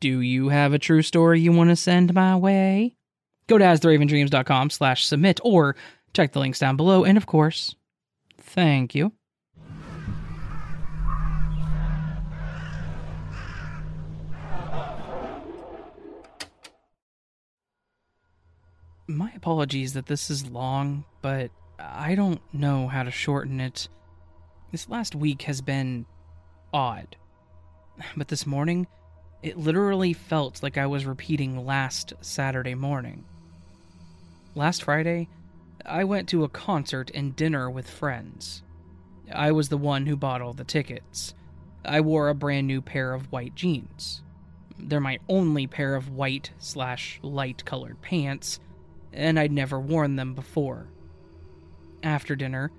Do you have a true story you want to send my way? Go to astheravendreams.com slash submit or check the links down below. And of course, thank you. My apologies that this is long, but I don't know how to shorten it. This last week has been odd. But this morning, it literally felt like I was repeating last Saturday morning. Last Friday, I went to a concert and dinner with friends. I was the one who bought all the tickets. I wore a brand new pair of white jeans. They're my only pair of white slash light colored pants, and I'd never worn them before. After dinner,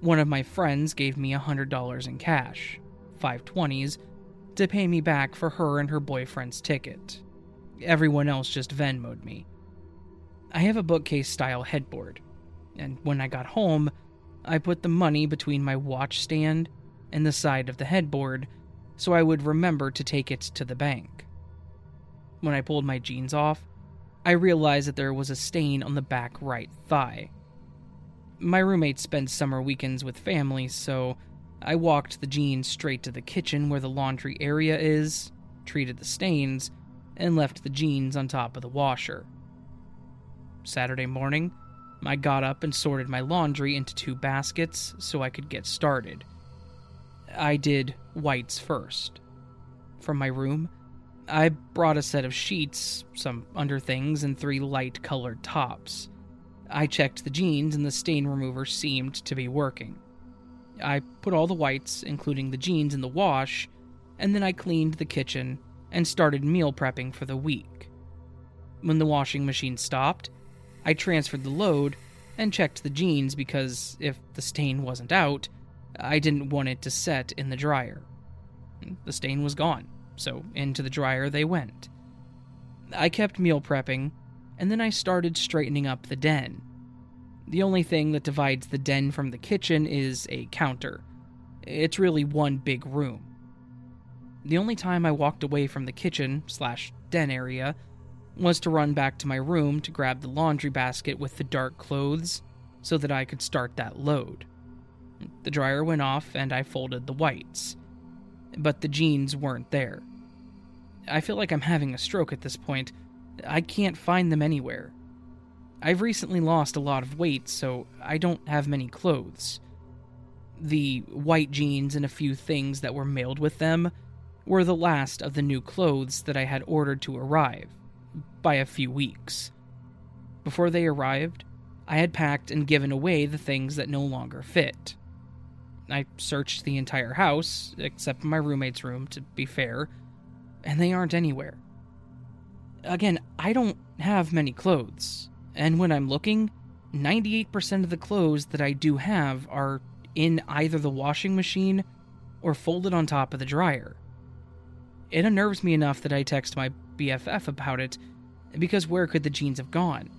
one of my friends gave me a $100 in cash, 520s, to pay me back for her and her boyfriend's ticket. Everyone else just Venmoed me. I have a bookcase style headboard, and when I got home, I put the money between my watch stand and the side of the headboard so I would remember to take it to the bank. When I pulled my jeans off, I realized that there was a stain on the back right thigh. My roommate spends summer weekends with family, so I walked the jeans straight to the kitchen where the laundry area is, treated the stains, and left the jeans on top of the washer. Saturday morning, I got up and sorted my laundry into two baskets so I could get started. I did whites first. From my room, I brought a set of sheets, some underthings, and three light colored tops. I checked the jeans, and the stain remover seemed to be working. I put all the whites, including the jeans, in the wash, and then I cleaned the kitchen and started meal prepping for the week. When the washing machine stopped, I transferred the load and checked the jeans because if the stain wasn't out, I didn't want it to set in the dryer. The stain was gone, so into the dryer they went. I kept meal prepping, and then I started straightening up the den. The only thing that divides the den from the kitchen is a counter. It's really one big room. The only time I walked away from the kitchen slash den area was to run back to my room to grab the laundry basket with the dark clothes so that I could start that load. The dryer went off and I folded the whites, but the jeans weren't there. I feel like I'm having a stroke at this point. I can't find them anywhere. I've recently lost a lot of weight, so I don't have many clothes. The white jeans and a few things that were mailed with them were the last of the new clothes that I had ordered to arrive, by a few weeks. Before they arrived, I had packed and given away the things that no longer fit. I searched the entire house, except my roommate's room, to be fair, and they aren't anywhere. Again, I don't have many clothes. And when I'm looking, 98% of the clothes that I do have are in either the washing machine or folded on top of the dryer. It unnerves me enough that I text my BFF about it, because where could the jeans have gone?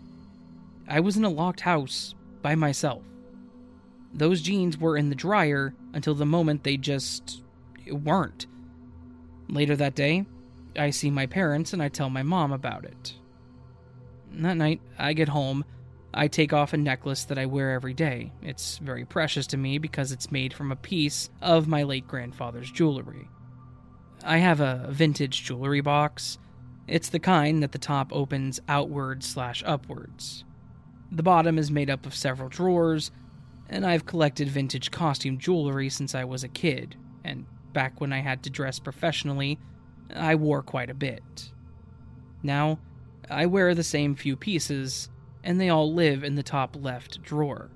I was in a locked house by myself. Those jeans were in the dryer until the moment they just weren't. Later that day, I see my parents and I tell my mom about it. That night, I get home. I take off a necklace that I wear every day. It's very precious to me because it's made from a piece of my late grandfather's jewelry. I have a vintage jewelry box. It's the kind that the top opens outwards slash upwards. The bottom is made up of several drawers, and I've collected vintage costume jewelry since I was a kid, and back when I had to dress professionally, I wore quite a bit. Now, I wear the same few pieces, and they all live in the top left drawer.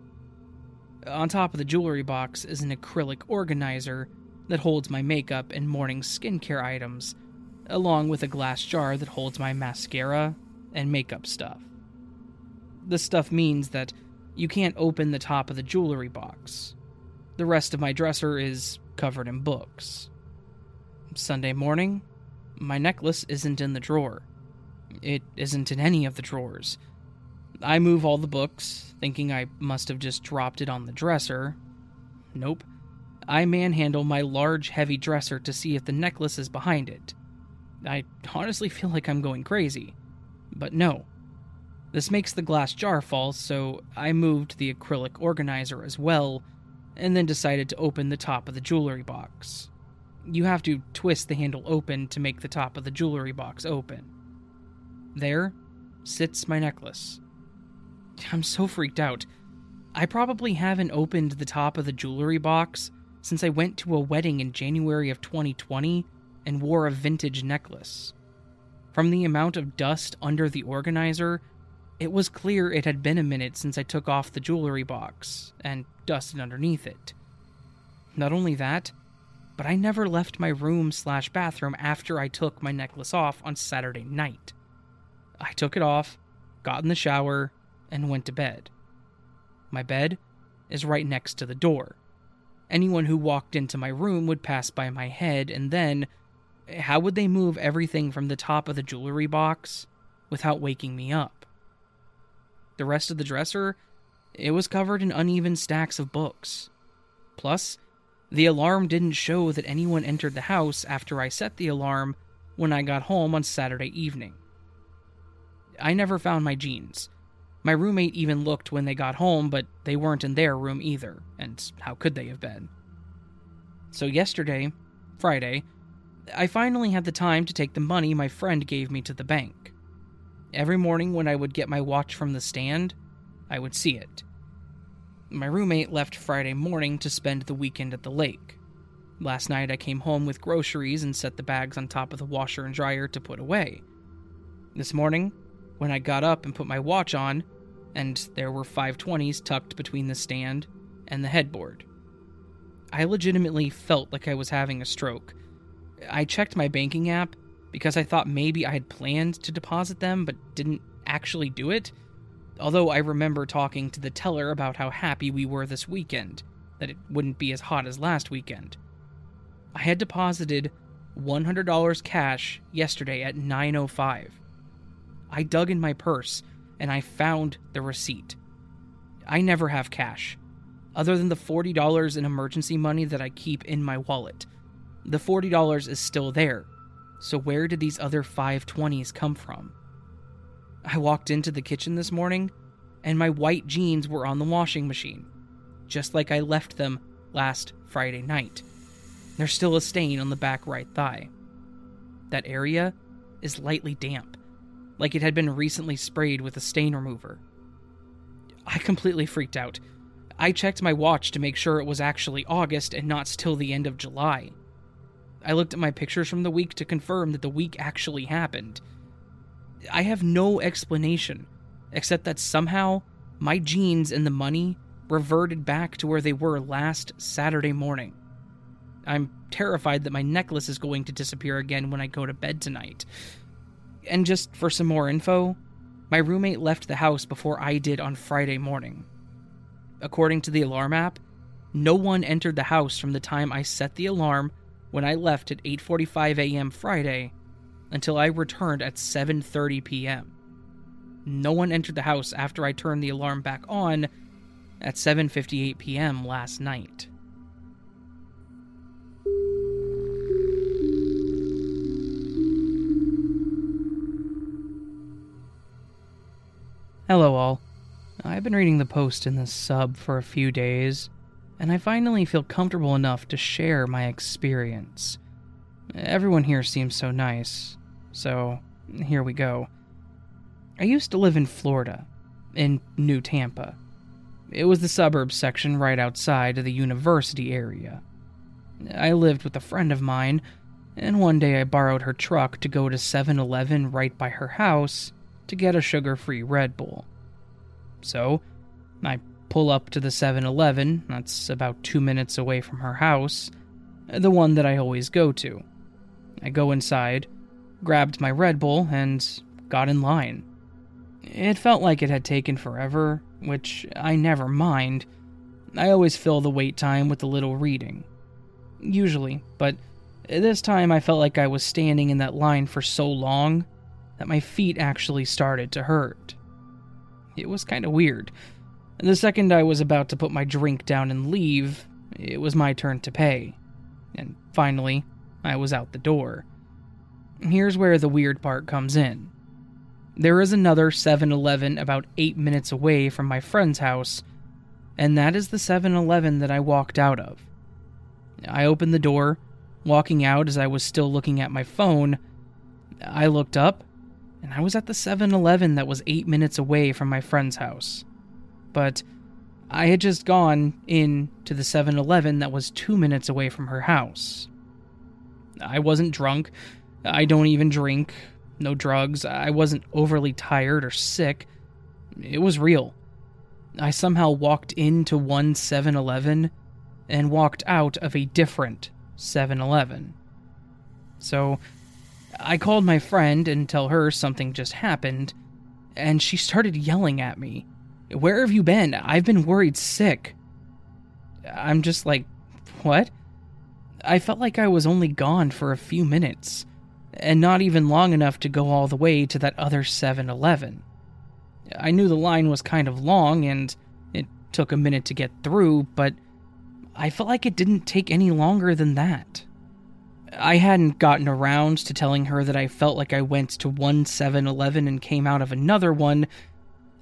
On top of the jewelry box is an acrylic organizer that holds my makeup and morning skincare items, along with a glass jar that holds my mascara and makeup stuff. This stuff means that you can't open the top of the jewelry box. The rest of my dresser is covered in books. Sunday morning, my necklace isn't in the drawer. It isn't in any of the drawers. I move all the books, thinking I must have just dropped it on the dresser. Nope. I manhandle my large, heavy dresser to see if the necklace is behind it. I honestly feel like I'm going crazy. But no. This makes the glass jar fall, so I moved the acrylic organizer as well, and then decided to open the top of the jewelry box. You have to twist the handle open to make the top of the jewelry box open. There sits my necklace. I'm so freaked out. I probably haven't opened the top of the jewelry box since I went to a wedding in January of 2020 and wore a vintage necklace. From the amount of dust under the organizer, it was clear it had been a minute since I took off the jewelry box and dusted underneath it. Not only that, but I never left my room slash bathroom after I took my necklace off on Saturday night. I took it off, got in the shower, and went to bed. My bed is right next to the door. Anyone who walked into my room would pass by my head, and then how would they move everything from the top of the jewelry box without waking me up? The rest of the dresser, it was covered in uneven stacks of books. Plus, the alarm didn't show that anyone entered the house after I set the alarm when I got home on Saturday evening. I never found my jeans. My roommate even looked when they got home, but they weren't in their room either, and how could they have been? So, yesterday, Friday, I finally had the time to take the money my friend gave me to the bank. Every morning when I would get my watch from the stand, I would see it. My roommate left Friday morning to spend the weekend at the lake. Last night I came home with groceries and set the bags on top of the washer and dryer to put away. This morning, when I got up and put my watch on, and there were 520s tucked between the stand and the headboard. I legitimately felt like I was having a stroke I checked my banking app because I thought maybe I had planned to deposit them but didn't actually do it. Although I remember talking to the teller about how happy we were this weekend, that it wouldn't be as hot as last weekend. I had deposited $100 cash yesterday at 9:05. I dug in my purse and I found the receipt. I never have cash, other than the $40 in emergency money that I keep in my wallet. The $40 is still there, so where did these other 520s come from? I walked into the kitchen this morning, and my white jeans were on the washing machine, just like I left them last Friday night. There's still a stain on the back right thigh. That area is lightly damp, like it had been recently sprayed with a stain remover. I completely freaked out. I checked my watch to make sure it was actually August and not still the end of July. I looked at my pictures from the week to confirm that the week actually happened. I have no explanation, except that somehow my jeans and the money reverted back to where they were last Saturday morning. I'm terrified that my necklace is going to disappear again when I go to bed tonight. And just for some more info, my roommate left the house before I did on Friday morning. According to the alarm app, no one entered the house from the time I set the alarm when I left at 8:45 a.m. Friday until I returned at 7:30 p.m. No one entered the house after I turned the alarm back on at 7:58 p.m. last night. Hello all. I've been reading the post in the sub for a few days and I finally feel comfortable enough to share my experience. Everyone here seems so nice, so here we go. I used to live in Florida, in New Tampa. It was the suburbs section right outside of the university area. I lived with a friend of mine, and one day I borrowed her truck to go to 7 Eleven right by her house to get a sugar free Red Bull. So, I pull up to the 7 Eleven, that's about two minutes away from her house, the one that I always go to. I go inside, grabbed my Red Bull, and got in line. It felt like it had taken forever, which I never mind. I always fill the wait time with a little reading. Usually, but this time I felt like I was standing in that line for so long that my feet actually started to hurt. It was kind of weird. The second I was about to put my drink down and leave, it was my turn to pay. And finally, I was out the door. Here's where the weird part comes in. There is another 7 Eleven about 8 minutes away from my friend's house, and that is the 7 Eleven that I walked out of. I opened the door, walking out as I was still looking at my phone. I looked up, and I was at the 7 Eleven that was 8 minutes away from my friend's house. But I had just gone in to the 7 Eleven that was 2 minutes away from her house. I wasn't drunk. I don't even drink no drugs. I wasn't overly tired or sick. It was real. I somehow walked into one 7 Eleven and walked out of a different 7 Eleven. So I called my friend and tell her something just happened, and she started yelling at me. Where have you been? I've been worried sick. I'm just like, what? I felt like I was only gone for a few minutes and not even long enough to go all the way to that other 7 Eleven. I knew the line was kind of long and it took a minute to get through, but I felt like it didn't take any longer than that. I hadn't gotten around to telling her that I felt like I went to one 7 Eleven and came out of another one,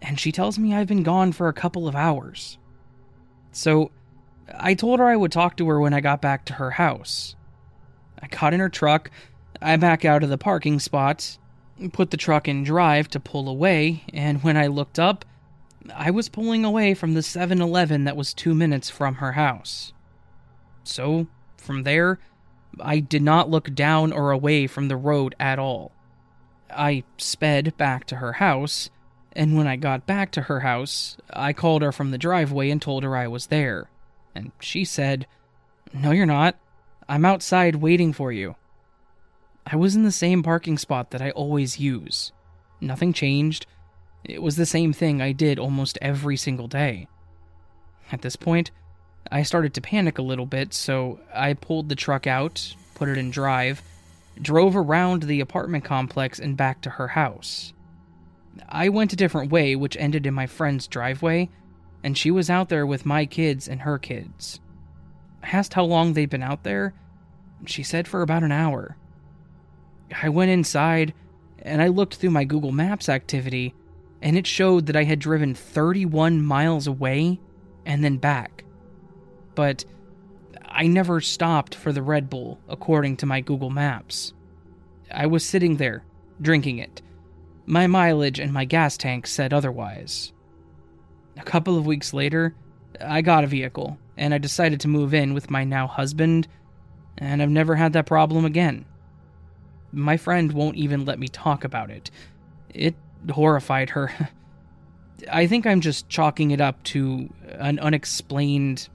and she tells me I've been gone for a couple of hours. So I told her I would talk to her when I got back to her house. I got in her truck I back out of the parking spot, put the truck in drive to pull away, and when I looked up, I was pulling away from the 7 Eleven that was two minutes from her house. So, from there, I did not look down or away from the road at all. I sped back to her house, and when I got back to her house, I called her from the driveway and told her I was there. And she said, No, you're not. I'm outside waiting for you. I was in the same parking spot that I always use. Nothing changed. It was the same thing I did almost every single day. At this point, I started to panic a little bit, so I pulled the truck out, put it in drive, drove around the apartment complex and back to her house. I went a different way, which ended in my friend's driveway, and she was out there with my kids and her kids. I asked how long they'd been out there. She said for about an hour. I went inside and I looked through my Google Maps activity, and it showed that I had driven 31 miles away and then back. But I never stopped for the Red Bull, according to my Google Maps. I was sitting there, drinking it. My mileage and my gas tank said otherwise. A couple of weeks later, I got a vehicle, and I decided to move in with my now husband, and I've never had that problem again. My friend won't even let me talk about it. It horrified her. I think I'm just chalking it up to an unexplained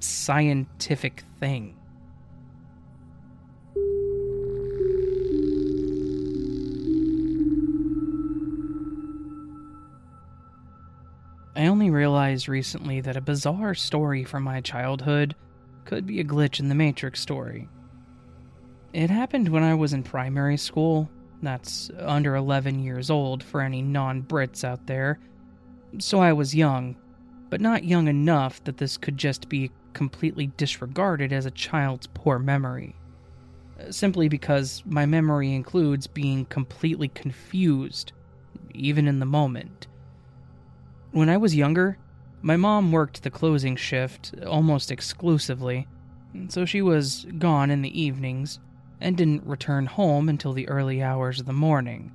scientific thing. I only realized recently that a bizarre story from my childhood could be a glitch in the Matrix story. It happened when I was in primary school. That's under 11 years old for any non Brits out there. So I was young, but not young enough that this could just be completely disregarded as a child's poor memory. Uh, simply because my memory includes being completely confused, even in the moment. When I was younger, my mom worked the closing shift almost exclusively, so she was gone in the evenings and didn't return home until the early hours of the morning.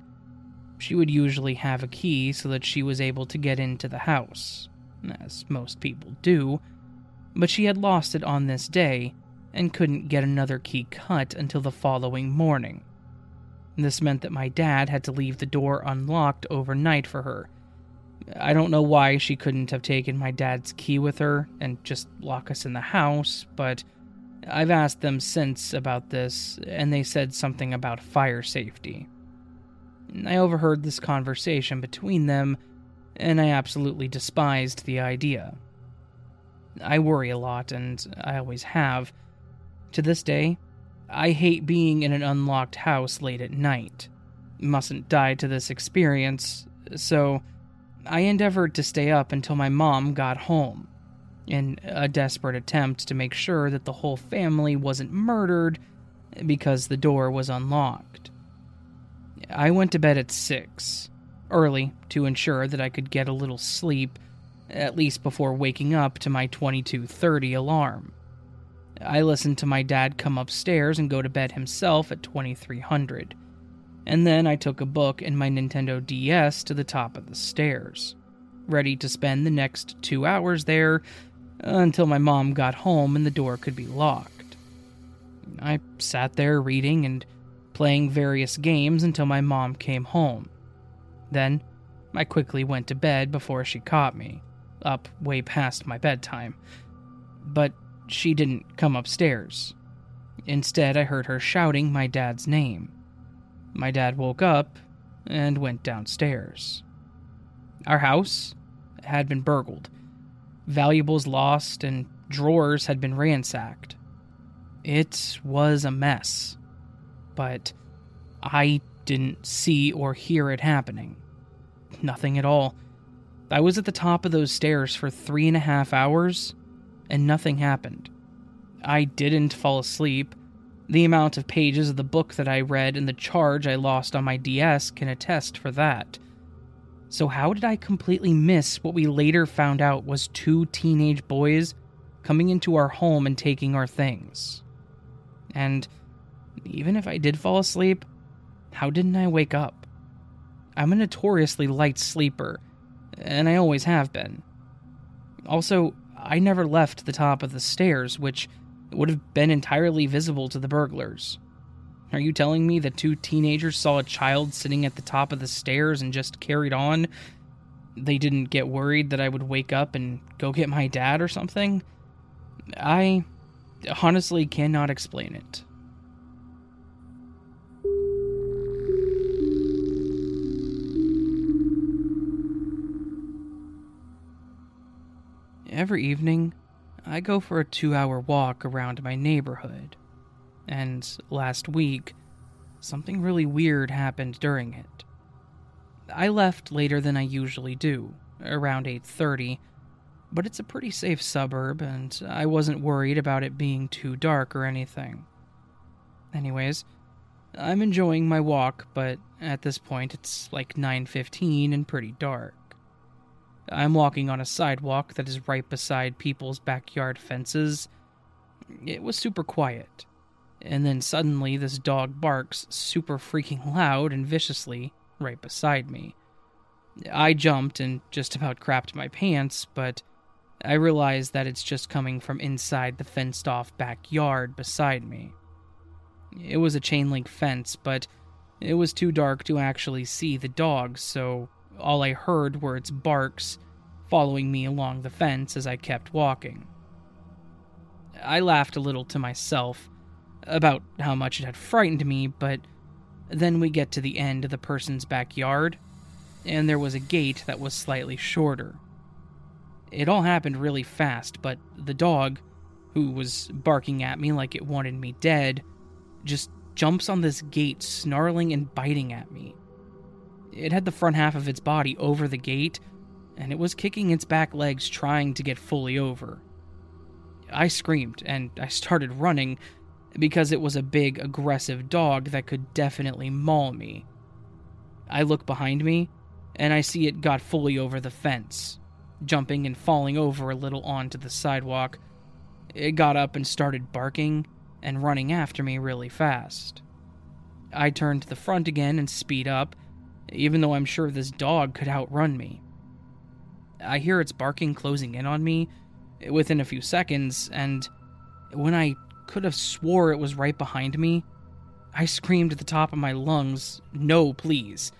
She would usually have a key so that she was able to get into the house, as most people do, but she had lost it on this day and couldn't get another key cut until the following morning. This meant that my dad had to leave the door unlocked overnight for her. I don't know why she couldn't have taken my dad's key with her and just lock us in the house, but I've asked them since about this, and they said something about fire safety. I overheard this conversation between them, and I absolutely despised the idea. I worry a lot, and I always have. To this day, I hate being in an unlocked house late at night. Mustn't die to this experience, so I endeavored to stay up until my mom got home in a desperate attempt to make sure that the whole family wasn't murdered because the door was unlocked. I went to bed at 6, early to ensure that I could get a little sleep, at least before waking up to my 2230 alarm. I listened to my dad come upstairs and go to bed himself at 2300. And then I took a book and my Nintendo DS to the top of the stairs, ready to spend the next two hours there until my mom got home and the door could be locked. I sat there reading and playing various games until my mom came home. Then, I quickly went to bed before she caught me, up way past my bedtime. But she didn't come upstairs. Instead, I heard her shouting my dad's name. My dad woke up and went downstairs. Our house had been burgled, valuables lost, and drawers had been ransacked. It was a mess, but I didn't see or hear it happening. Nothing at all. I was at the top of those stairs for three and a half hours, and nothing happened. I didn't fall asleep. The amount of pages of the book that I read and the charge I lost on my DS can attest for that. So, how did I completely miss what we later found out was two teenage boys coming into our home and taking our things? And even if I did fall asleep, how didn't I wake up? I'm a notoriously light sleeper, and I always have been. Also, I never left the top of the stairs, which would have been entirely visible to the burglars. Are you telling me that two teenagers saw a child sitting at the top of the stairs and just carried on? They didn't get worried that I would wake up and go get my dad or something? I honestly cannot explain it. Every evening, I go for a two hour walk around my neighborhood. And last week, something really weird happened during it. I left later than I usually do, around 8:30, but it's a pretty safe suburb and I wasn't worried about it being too dark or anything. Anyways, I'm enjoying my walk, but at this point it's like 9:15 and pretty dark. I'm walking on a sidewalk that is right beside people's backyard fences. It was super quiet. And then suddenly, this dog barks super freaking loud and viciously right beside me. I jumped and just about crapped my pants, but I realized that it's just coming from inside the fenced off backyard beside me. It was a chain link fence, but it was too dark to actually see the dog, so all I heard were its barks following me along the fence as I kept walking. I laughed a little to myself about how much it had frightened me, but then we get to the end of the person's backyard, and there was a gate that was slightly shorter. It all happened really fast, but the dog, who was barking at me like it wanted me dead, just jumps on this gate, snarling and biting at me. It had the front half of its body over the gate, and it was kicking its back legs trying to get fully over. I screamed and I started running because it was a big, aggressive dog that could definitely maul me. I look behind me and I see it got fully over the fence, jumping and falling over a little onto the sidewalk. It got up and started barking and running after me really fast. I turn to the front again and speed up, even though I'm sure this dog could outrun me. I hear its barking closing in on me within a few seconds, and when I could have swore it was right behind me, I screamed at the top of my lungs, No, please.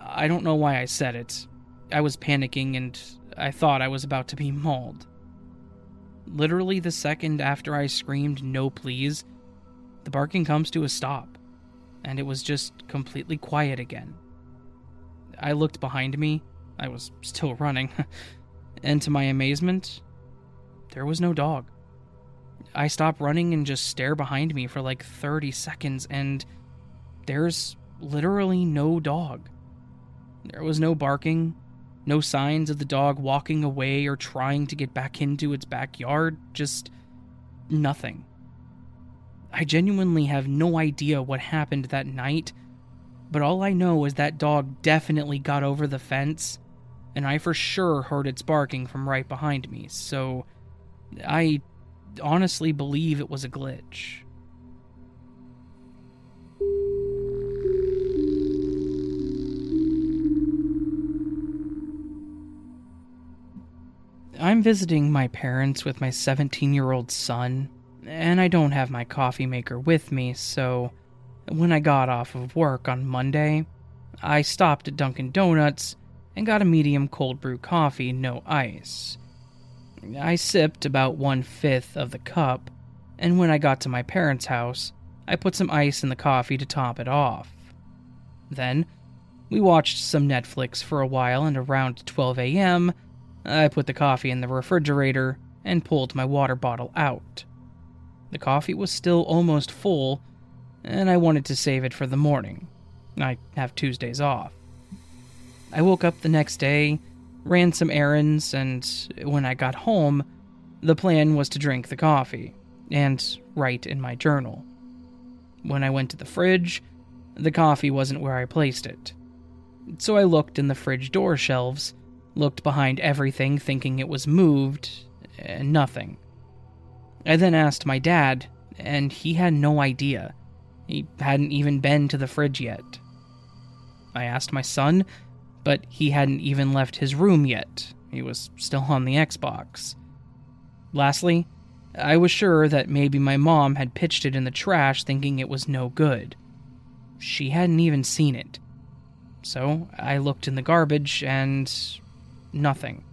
I don't know why I said it. I was panicking and I thought I was about to be mauled. Literally, the second after I screamed, No, please, the barking comes to a stop, and it was just completely quiet again. I looked behind me I was still running, and to my amazement, there was no dog. I stop running and just stare behind me for like 30 seconds, and there's literally no dog. There was no barking, no signs of the dog walking away or trying to get back into its backyard, just nothing. I genuinely have no idea what happened that night, But all I know is that dog definitely got over the fence, and I for sure heard its barking from right behind me, so I honestly believe it was a glitch. I'm visiting my parents with my 17 year old son, and I don't have my coffee maker with me, so when I got off of work on Monday, I stopped at Dunkin' Donuts and got a medium cold brew coffee, no ice. I sipped about one fifth of the cup, and when I got to my parents' house, I put some ice in the coffee to top it off. Then, we watched some Netflix for a while, and around 12 a.m., I put the coffee in the refrigerator and pulled my water bottle out. The coffee was still almost full, and I wanted to save it for the morning. I have Tuesdays off. I woke up the next day, ran some errands, and when I got home, the plan was to drink the coffee and write in my journal. When I went to the fridge, the coffee wasn't where I placed it. So I looked in the fridge door shelves looked behind everything thinking it was moved, and nothing. I then asked my dad, and he had no idea. He hadn't even been to the fridge yet. I asked my son, but he hadn't even left his room yet. He was still on the Xbox. Lastly, I was sure that maybe my mom had pitched it in the trash thinking it was no good. She hadn't even seen it. So I looked in the garbage and nothing.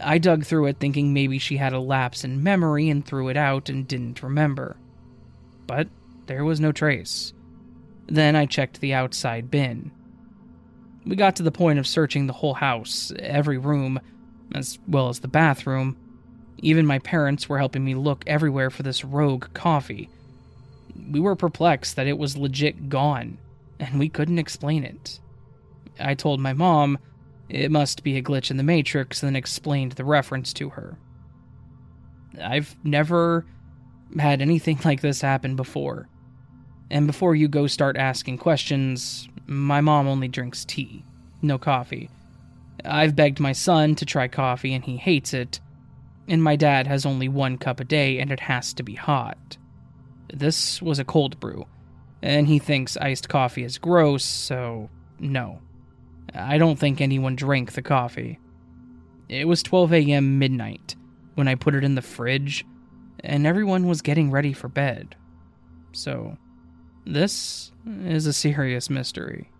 I dug through it thinking maybe she had a lapse in memory and threw it out and didn't remember. But there was no trace. Then I checked the outside bin. We got to the point of searching the whole house, every room, as well as the bathroom. Even my parents were helping me look everywhere for this rogue coffee. We were perplexed that it was legit gone, and we couldn't explain it. I told my mom it must be a glitch in the Matrix, then explained the reference to her. I've never had anything like this happen before. And before you go start asking questions, my mom only drinks tea, no coffee. I've begged my son to try coffee and he hates it, and my dad has only one cup a day and it has to be hot. This was a cold brew, and he thinks iced coffee is gross, so no. I don't think anyone drank the coffee. It was 12 a.m. midnight when I put it in the fridge, and everyone was getting ready for bed. So, this is a serious mystery.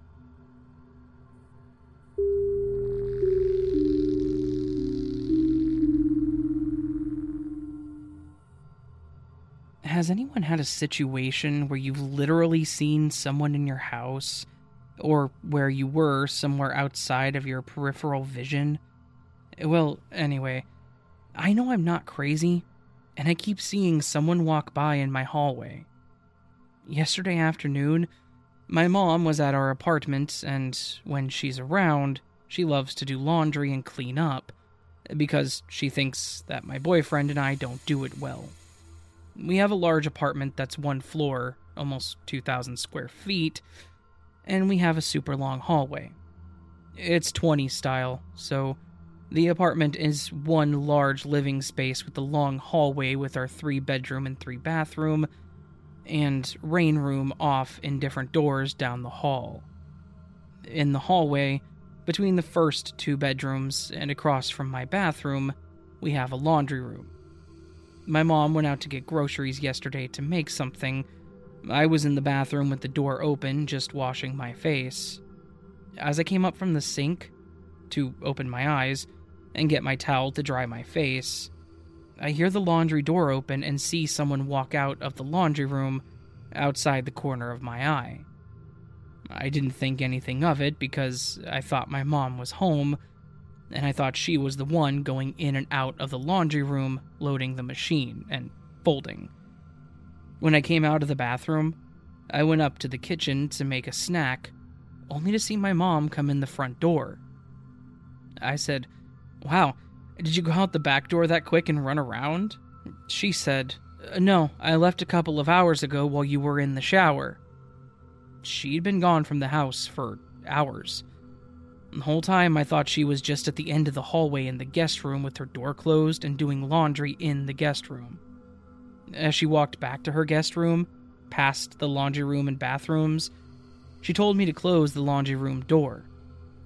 Has anyone had a situation where you've literally seen someone in your house or where you were somewhere outside of your peripheral vision. Well, anyway, I know I'm not crazy, and I keep seeing someone walk by in my hallway. Yesterday afternoon, my mom was at our apartment, and when she's around, she loves to do laundry and clean up because she thinks that my boyfriend and I don't do it well. We have a large apartment that's one floor, almost 2,000 square feet, and we have a super long hallway. It's 20 style, so the apartment is one large living space with a long hallway with our three bedroom and three bathroom, and rain room off in different doors down the hall. In the hallway, between the first two bedrooms and across from my bathroom, we have a laundry room. My mom went out to get groceries yesterday to make something, I was in the bathroom with the door open, just washing my face. As I came up from the sink to open my eyes and get my towel to dry my face, I hear the laundry door open and see someone walk out of the laundry room outside the corner of my eye. I didn't think anything of it because I thought my mom was home, and I thought she was the one going in and out of the laundry room, loading the machine and folding. When I came out of the bathroom, I went up to the kitchen to make a snack, only to see my mom come in the front door. I said, Wow, did you go out the back door that quick and run around? She said, No, I left a couple of hours ago while you were in the shower. she'd been gone from the house for hours. The whole time, I thought she was just at the end of the hallway in the guest room with her door closed and doing laundry in the guest room. As she walked back to her guest room, past the laundry room and bathrooms, she told me to close the laundry room door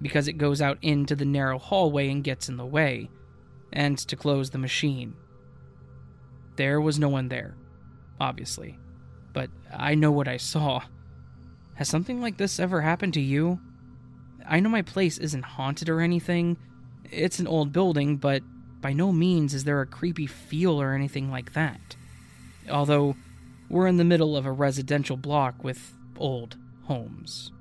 because it goes out into the narrow hallway and gets in the way, and to close the machine. There was no one there, obviously, but I know what I saw. Has something like this ever happened to you? I know my place isn't haunted or anything. It's an old building, but by no means is there a creepy feel or anything like that. Although, we're in the middle of a residential block with old homes.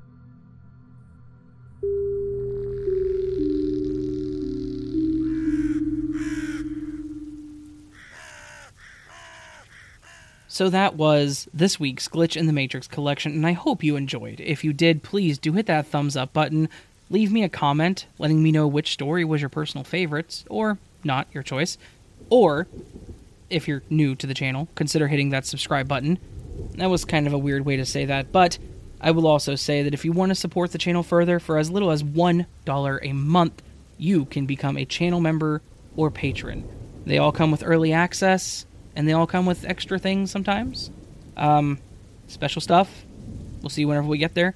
So that was this week's Glitch in the Matrix collection, and I hope you enjoyed. If you did, please do hit that thumbs up button. Leave me a comment letting me know which story was your personal favorite, or not, your choice. Or, if you're new to the channel, consider hitting that subscribe button. That was kind of a weird way to say that, but I will also say that if you want to support the channel further for as little as $1 a month, you can become a channel member or patron. They all come with early access, and they all come with extra things sometimes. Um, special stuff. We'll see whenever we get there.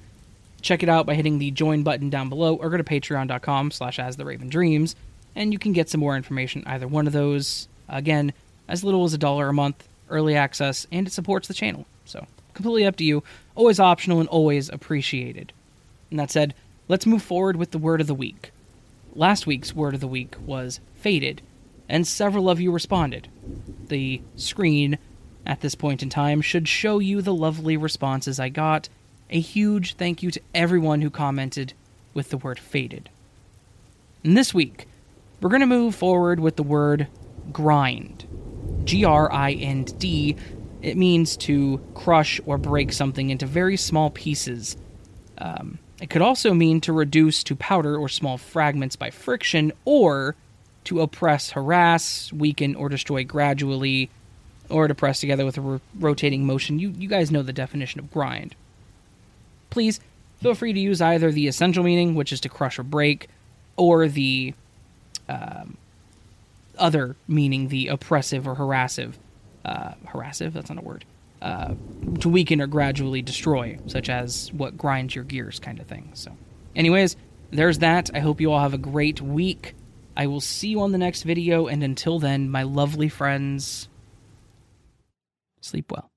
Check it out by hitting the join button down below or go to patreon.com slash as the raven dreams and you can get some more information either one of those. Again, as little as a dollar a month, early access, and it supports the channel. So completely up to you. Always optional and always appreciated. And that said, let's move forward with the word of the week. Last week's word of the week was faded, and several of you responded. The screen at this point in time should show you the lovely responses I got. A huge thank you to everyone who commented with the word faded. And this week, we're going to move forward with the word grind. G R I N D. It means to crush or break something into very small pieces. Um, it could also mean to reduce to powder or small fragments by friction, or to oppress, harass, weaken, or destroy gradually, or to press together with a ro- rotating motion. You, you guys know the definition of grind. Please feel free to use either the essential meaning, which is to crush or break, or the um, other meaning, the oppressive or harassive. Uh, harassive? That's not a word. Uh, to weaken or gradually destroy, such as what grinds your gears kind of thing. So, anyways, there's that. I hope you all have a great week. I will see you on the next video, and until then, my lovely friends, sleep well.